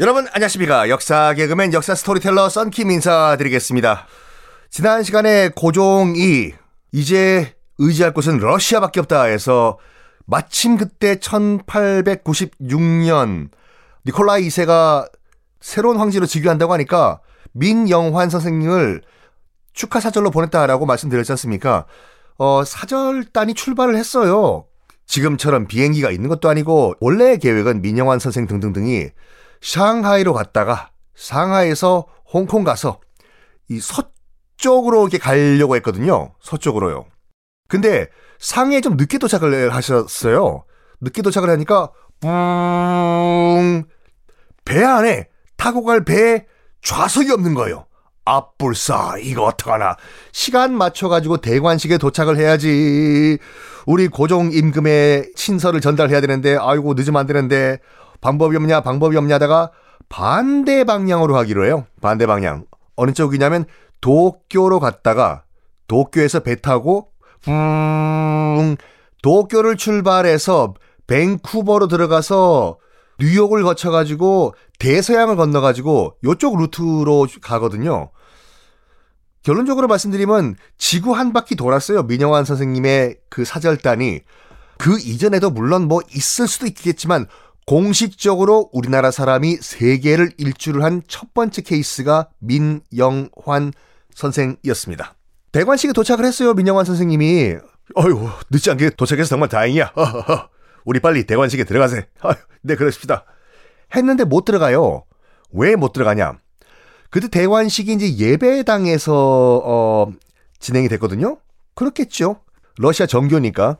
여러분 안녕하십니까 역사 개그맨 역사 스토리텔러 썬킴 인사드리겠습니다 지난 시간에 고종이 이제 의지할 곳은 러시아밖에 없다 해서 마침 그때 1896년 니콜라이 2세가 새로운 황제로 즉위한다고 하니까 민영환 선생님을 축하 사절로 보냈다라고 말씀드렸지 않습니까? 어, 사절단이 출발을 했어요. 지금처럼 비행기가 있는 것도 아니고 원래 계획은 민영환 선생 등등등이 샹하이로 갔다가 상하이에서 홍콩 가서 이 서쪽으로 이렇게 가려고 했거든요. 서쪽으로요. 근데 상해에 좀 늦게 도착을 하셨어요. 늦게 도착을 하니까 뿡 배 안에 타고 갈 배에 좌석이 없는 거예요. 앞불싸 이거 어떡하나 시간 맞춰가지고 대관식에 도착을 해야지 우리 고종 임금의 친서를 전달해야 되는데 아이고 늦으면 안 되는데 방법이 없냐 방법이 없냐 하다가 반대 방향으로 하기로 해요 반대 방향 어느 쪽이냐면 도쿄로 갔다가 도쿄에서 배 타고 음 도쿄를 출발해서 밴쿠버로 들어가서 뉴욕을 거쳐가지고 대서양을 건너가지고 요쪽 루트로 가거든요. 결론적으로 말씀드리면 지구 한 바퀴 돌았어요. 민영환 선생님의 그 사절단이. 그 이전에도 물론 뭐 있을 수도 있겠지만 공식적으로 우리나라 사람이 세계를 일주를 한 첫 번째 케이스가 민영환 선생이었습니다. 대관식에 도착을 했어요. 민영환 선생님이. 어휴, 늦지 않게 도착해서 정말 다행이야. 우리 빨리 대관식에 들어가세요. 아유, 네, 그러십시다. 했는데 못 들어가요. 왜 못 들어가냐? 그때 대관식이 이제 예배당에서 어, 진행이 됐거든요. 그렇겠죠. 러시아 정교니까.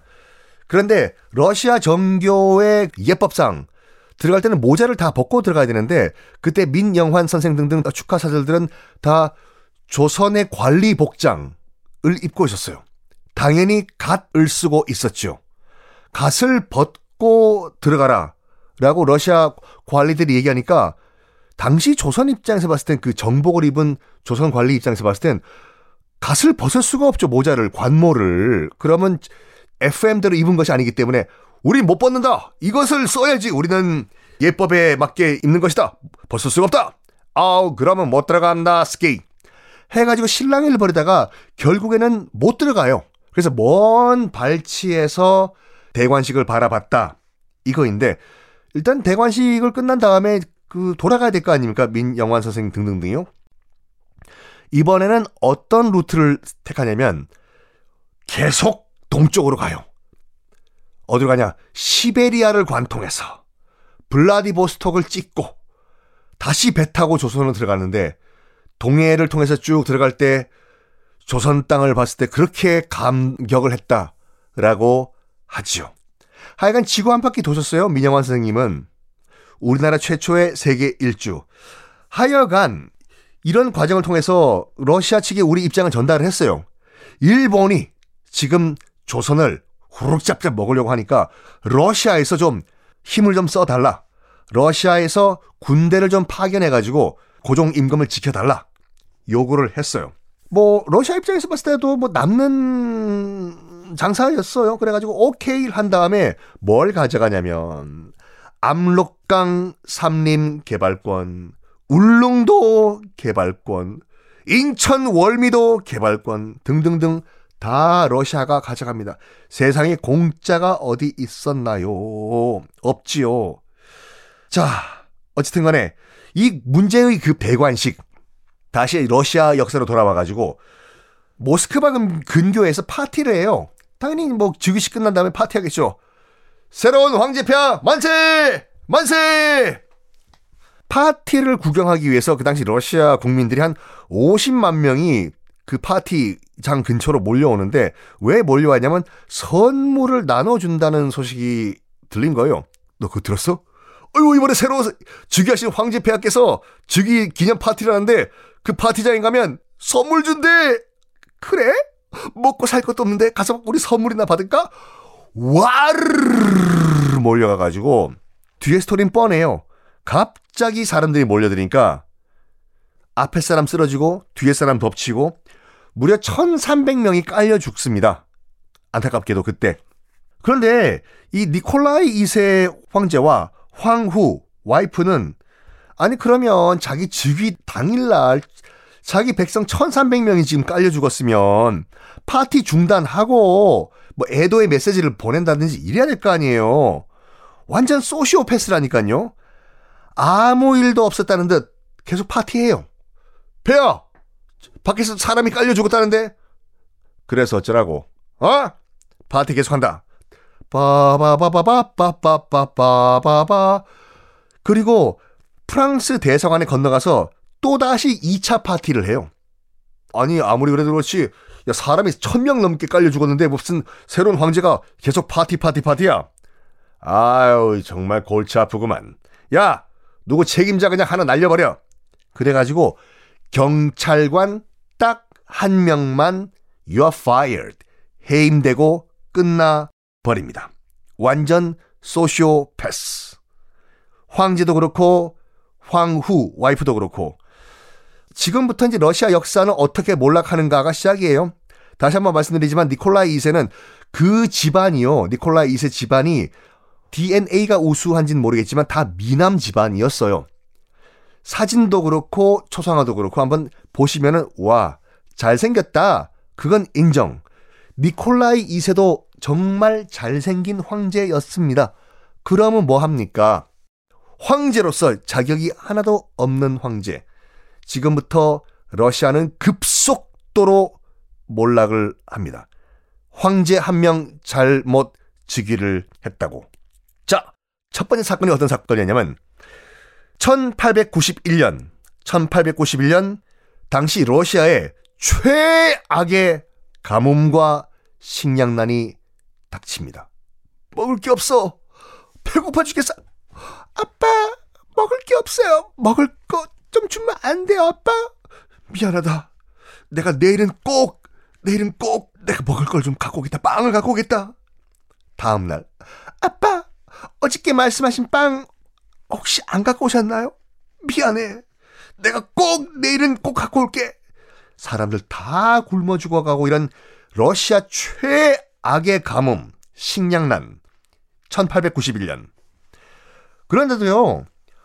그런데 러시아 정교의 예법상 들어갈 때는 모자를 다 벗고 들어가야 되는데 그때 민영환 선생 등등 축하 사절들은 다 조선의 관리 복장을 입고 있었어요. 당연히 갓을 쓰고 있었죠. 갓을 벗고 들어가라. 라고 러시아 관리들이 얘기하니까 당시 조선 입장에서 봤을 땐 그 정복을 입은 조선 관리 입장에서 봤을 땐 갓을 벗을 수가 없죠. 모자를, 관모를. 그러면 FM대로 입은 것이 아니기 때문에 우린 못 벗는다. 이것을 써야지. 우리는 예법에 맞게 입는 것이다. 벗을 수가 없다. 아우, 그러면 못 들어간다. 스키. 해가지고 실랑이를 벌이다가 결국에는 못 들어가요. 그래서 먼 발치에서 대관식을 바라봤다. 이거인데 일단 대관식을 끝난 다음에 그 돌아가야 될 거 아닙니까? 민영환 선생 등등등요. 이번에는 어떤 루트를 택하냐면 계속 동쪽으로 가요. 어디로 가냐? 시베리아를 관통해서 블라디보스톡을 찍고 다시 배 타고 조선으로 들어가는데 동해를 통해서 쭉 들어갈 때 조선 땅을 봤을 때 그렇게 감격을 했다라고 하지요. 하여간 지구 한 바퀴 도셨어요. 민영환 선생님은. 우리나라 최초의 세계 일주. 하여간 이런 과정을 통해서 러시아 측에 우리 입장을 전달을 했어요. 일본이 지금 조선을 후룩잡잡 먹으려고 하니까 러시아에서 좀 힘을 좀 써달라. 러시아에서 군대를 좀 파견해가지고 고종 임금을 지켜달라. 요구를 했어요. 뭐 러시아 입장에서 봤을 때도 뭐 남는 장사였어요. 그래가지고 오케이 한 다음에 뭘 가져가냐면 압록강 삼림 개발권, 울릉도 개발권, 인천 월미도 개발권 등등등 다 러시아가 가져갑니다. 세상에 공짜가 어디 있었나요? 없지요. 자, 어쨌든 간에 이 문제의 그 대관식 다시 러시아 역사로 돌아와 가지고 모스크바 근교에서 파티를 해요. 당연히 뭐 즉위식 끝난 다음에 파티하겠죠. 새로운 황제폐하 만세! 만세! 파티를 구경하기 위해서 그 당시 러시아 국민들이 한 50만 명이 그 파티장 근처로 몰려오는데 왜 몰려왔냐면 선물을 나눠준다는 소식이 들린 거예요. 너 그거 들었어? 어이구 이번에 새로 즉위하신 황제 폐하께서 즉위 기념 파티를 하는데 그 파티장에 가면 선물 준대. 그래? 먹고 살 것도 없는데 가서 우리 선물이나 받을까? 와르르 몰려가가지고 뒤에 스토리는 뻔해요. 갑자기 사람들이 몰려드니까 앞에 사람 쓰러지고 뒤에 사람 덮치고 무려 1300명이 깔려 죽습니다. 안타깝게도 그때. 그런데 이 니콜라이 2세 황제와 황후 와이프는 아니 그러면 자기 즉위 당일날 자기 백성 1300명이 지금 깔려 죽었으면 파티 중단하고 뭐 애도의 메시지를 보낸다든지 이래야 될 거 아니에요. 완전 소시오패스라니까요. 아무 일도 없었다는 듯 계속 파티해요. 배야! 밖에서 사람이 깔려 죽었다는데? 그래서 어쩌라고? 어? 파티 계속한다. 빠바바바바바바바바바바. 그리고 프랑스 대사관에 건너가서 또다시 2차 파티를 해요. 아니 아무리 그래도 그렇지 야 사람이 천 명 넘게 깔려 죽었는데 무슨 새로운 황제가 계속 파티 파티 파티야. 아유 정말 골치 아프구만. 야 누구 책임자 그냥 하나 날려버려. 그래가지고 경찰관 딱 한 명만 you're fired 해임되고 끝나 버립니다. 완전 소시오패스. 황제도 그렇고 황후 와이프도 그렇고 지금부터 이제 러시아 역사는 어떻게 몰락하는가가 시작이에요. 다시 한번 말씀드리지만 니콜라이 2세는 그 집안이요. 니콜라이 2세 집안이 DNA가 우수한지는 모르겠지만 다 미남 집안이었어요. 사진도 그렇고 초상화도 그렇고 한번 보시면은 와 잘생겼다. 그건 인정. 니콜라이 2세도 정말 잘생긴 황제였습니다. 그러면 뭐 합니까? 황제로서 자격이 하나도 없는 황제. 지금부터 러시아는 급속도로 몰락을 합니다. 황제 한 명 잘못 즉위를 했다고. 자, 첫 번째 사건이 어떤 사건이었냐면 1891년 1891년 당시 러시아에 최악의 가뭄과 식량난이 닥칩니다. 먹을 게 없어. 배고파 죽겠어. 아빠, 먹을 게 없어요. 먹을 거 좀 주면 안 돼요, 아빠? 미안하다. 내가 내일은 꼭, 내일은 꼭 내가 먹을 걸 좀 갖고 오겠다. 빵을 갖고 오겠다. 다음날, 아빠, 어저께 말씀하신 빵 혹시 안 갖고 오셨나요? 미안해. 내가 꼭 내일은 꼭 갖고 올게. 사람들 다 굶어 죽어가고 이런 러시아 최악의 가뭄, 식량난. 1891년. 그런데도요,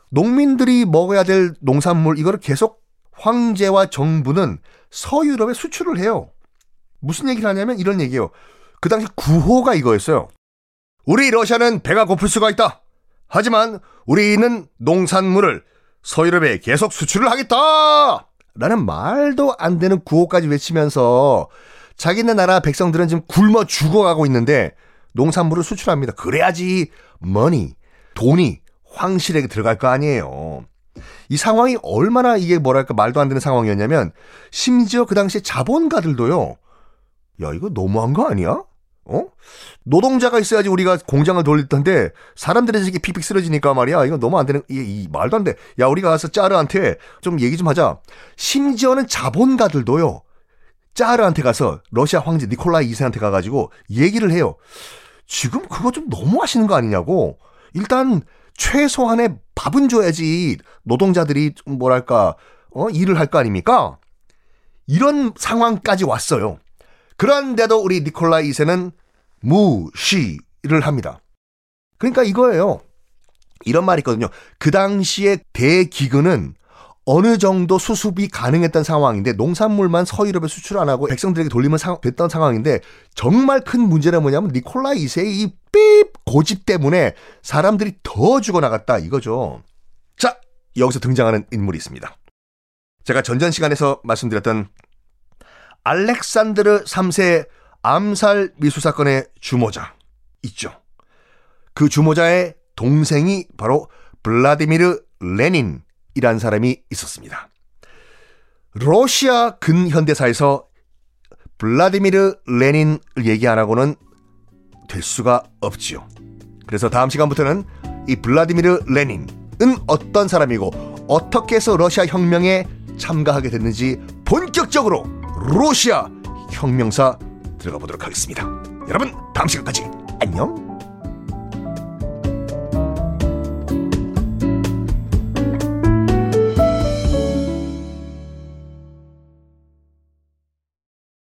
농민들이 먹어야 될 농산물, 이거를 계속 황제와 정부는 서유럽에 수출을 해요. 무슨 얘기를 하냐면 이런 얘기예요. 그 당시 구호가 이거였어요. 우리 러시아는 배가 고플 수가 있다. 하지만 우리는 농산물을 서유럽에 계속 수출을 하겠다! 라는 말도 안 되는 구호까지 외치면서 자기네 나라 백성들은 지금 굶어 죽어가고 있는데 농산물을 수출합니다. 그래야지 머니, 돈이 황실에게 들어갈 거 아니에요. 이 상황이 얼마나 이게 뭐랄까 말도 안 되는 상황이었냐면 심지어 그 당시에 자본가들도요. 야, 이거 너무한 거 아니야? 어? 노동자가 있어야지 우리가 공장을 돌릴 텐데 사람들이 이렇게 픽픽 쓰러지니까 말이야. 이거 너무 안 되는 이, 이 말도 안 돼. 야, 우리가 가서 짜르한테 좀 얘기 좀 하자. 심지어는 자본가들도요. 짜르한테 가서 러시아 황제 니콜라이 2세한테 가 가지고 얘기를 해요. 지금 그거 좀 너무 하시는 거 아니냐고. 일단 최소한의 밥은 줘야지 노동자들이 좀 뭐랄까 어 일을 할 거 아닙니까? 이런 상황까지 왔어요. 그런데도 우리 니콜라이 2세는 무시를 합니다. 그러니까 이거예요. 이런 말이 있거든요. 그 당시에 대기근은 어느 정도 수습이 가능했던 상황인데 농산물만 서유럽에 수출 안 하고 백성들에게 돌리면 상, 됐던 상황인데 정말 큰 문제는 뭐냐면 니콜라이 2세의 이삐 고집 때문에 사람들이 더 죽어나갔다 이거죠. 자 여기서 등장하는 인물이 있습니다. 제가 전전 시간에서 말씀드렸던 알렉산드르 3세 암살 미수 사건의 주모자 있죠. 그 주모자의 동생이 바로 블라디미르 레닌이란 사람이 있었습니다. 러시아 근현대사에서 블라디미르 레닌을 얘기 안 하고는 될 수가 없지요. 그래서 다음 시간부터는 이 블라디미르 레닌은 어떤 사람이고 어떻게 해서 러시아 혁명에 참가하게 됐는지 본격적으로 러시아 혁명사 들어가 보도록 하겠습니다. 여러분 다음 시간까지 안녕.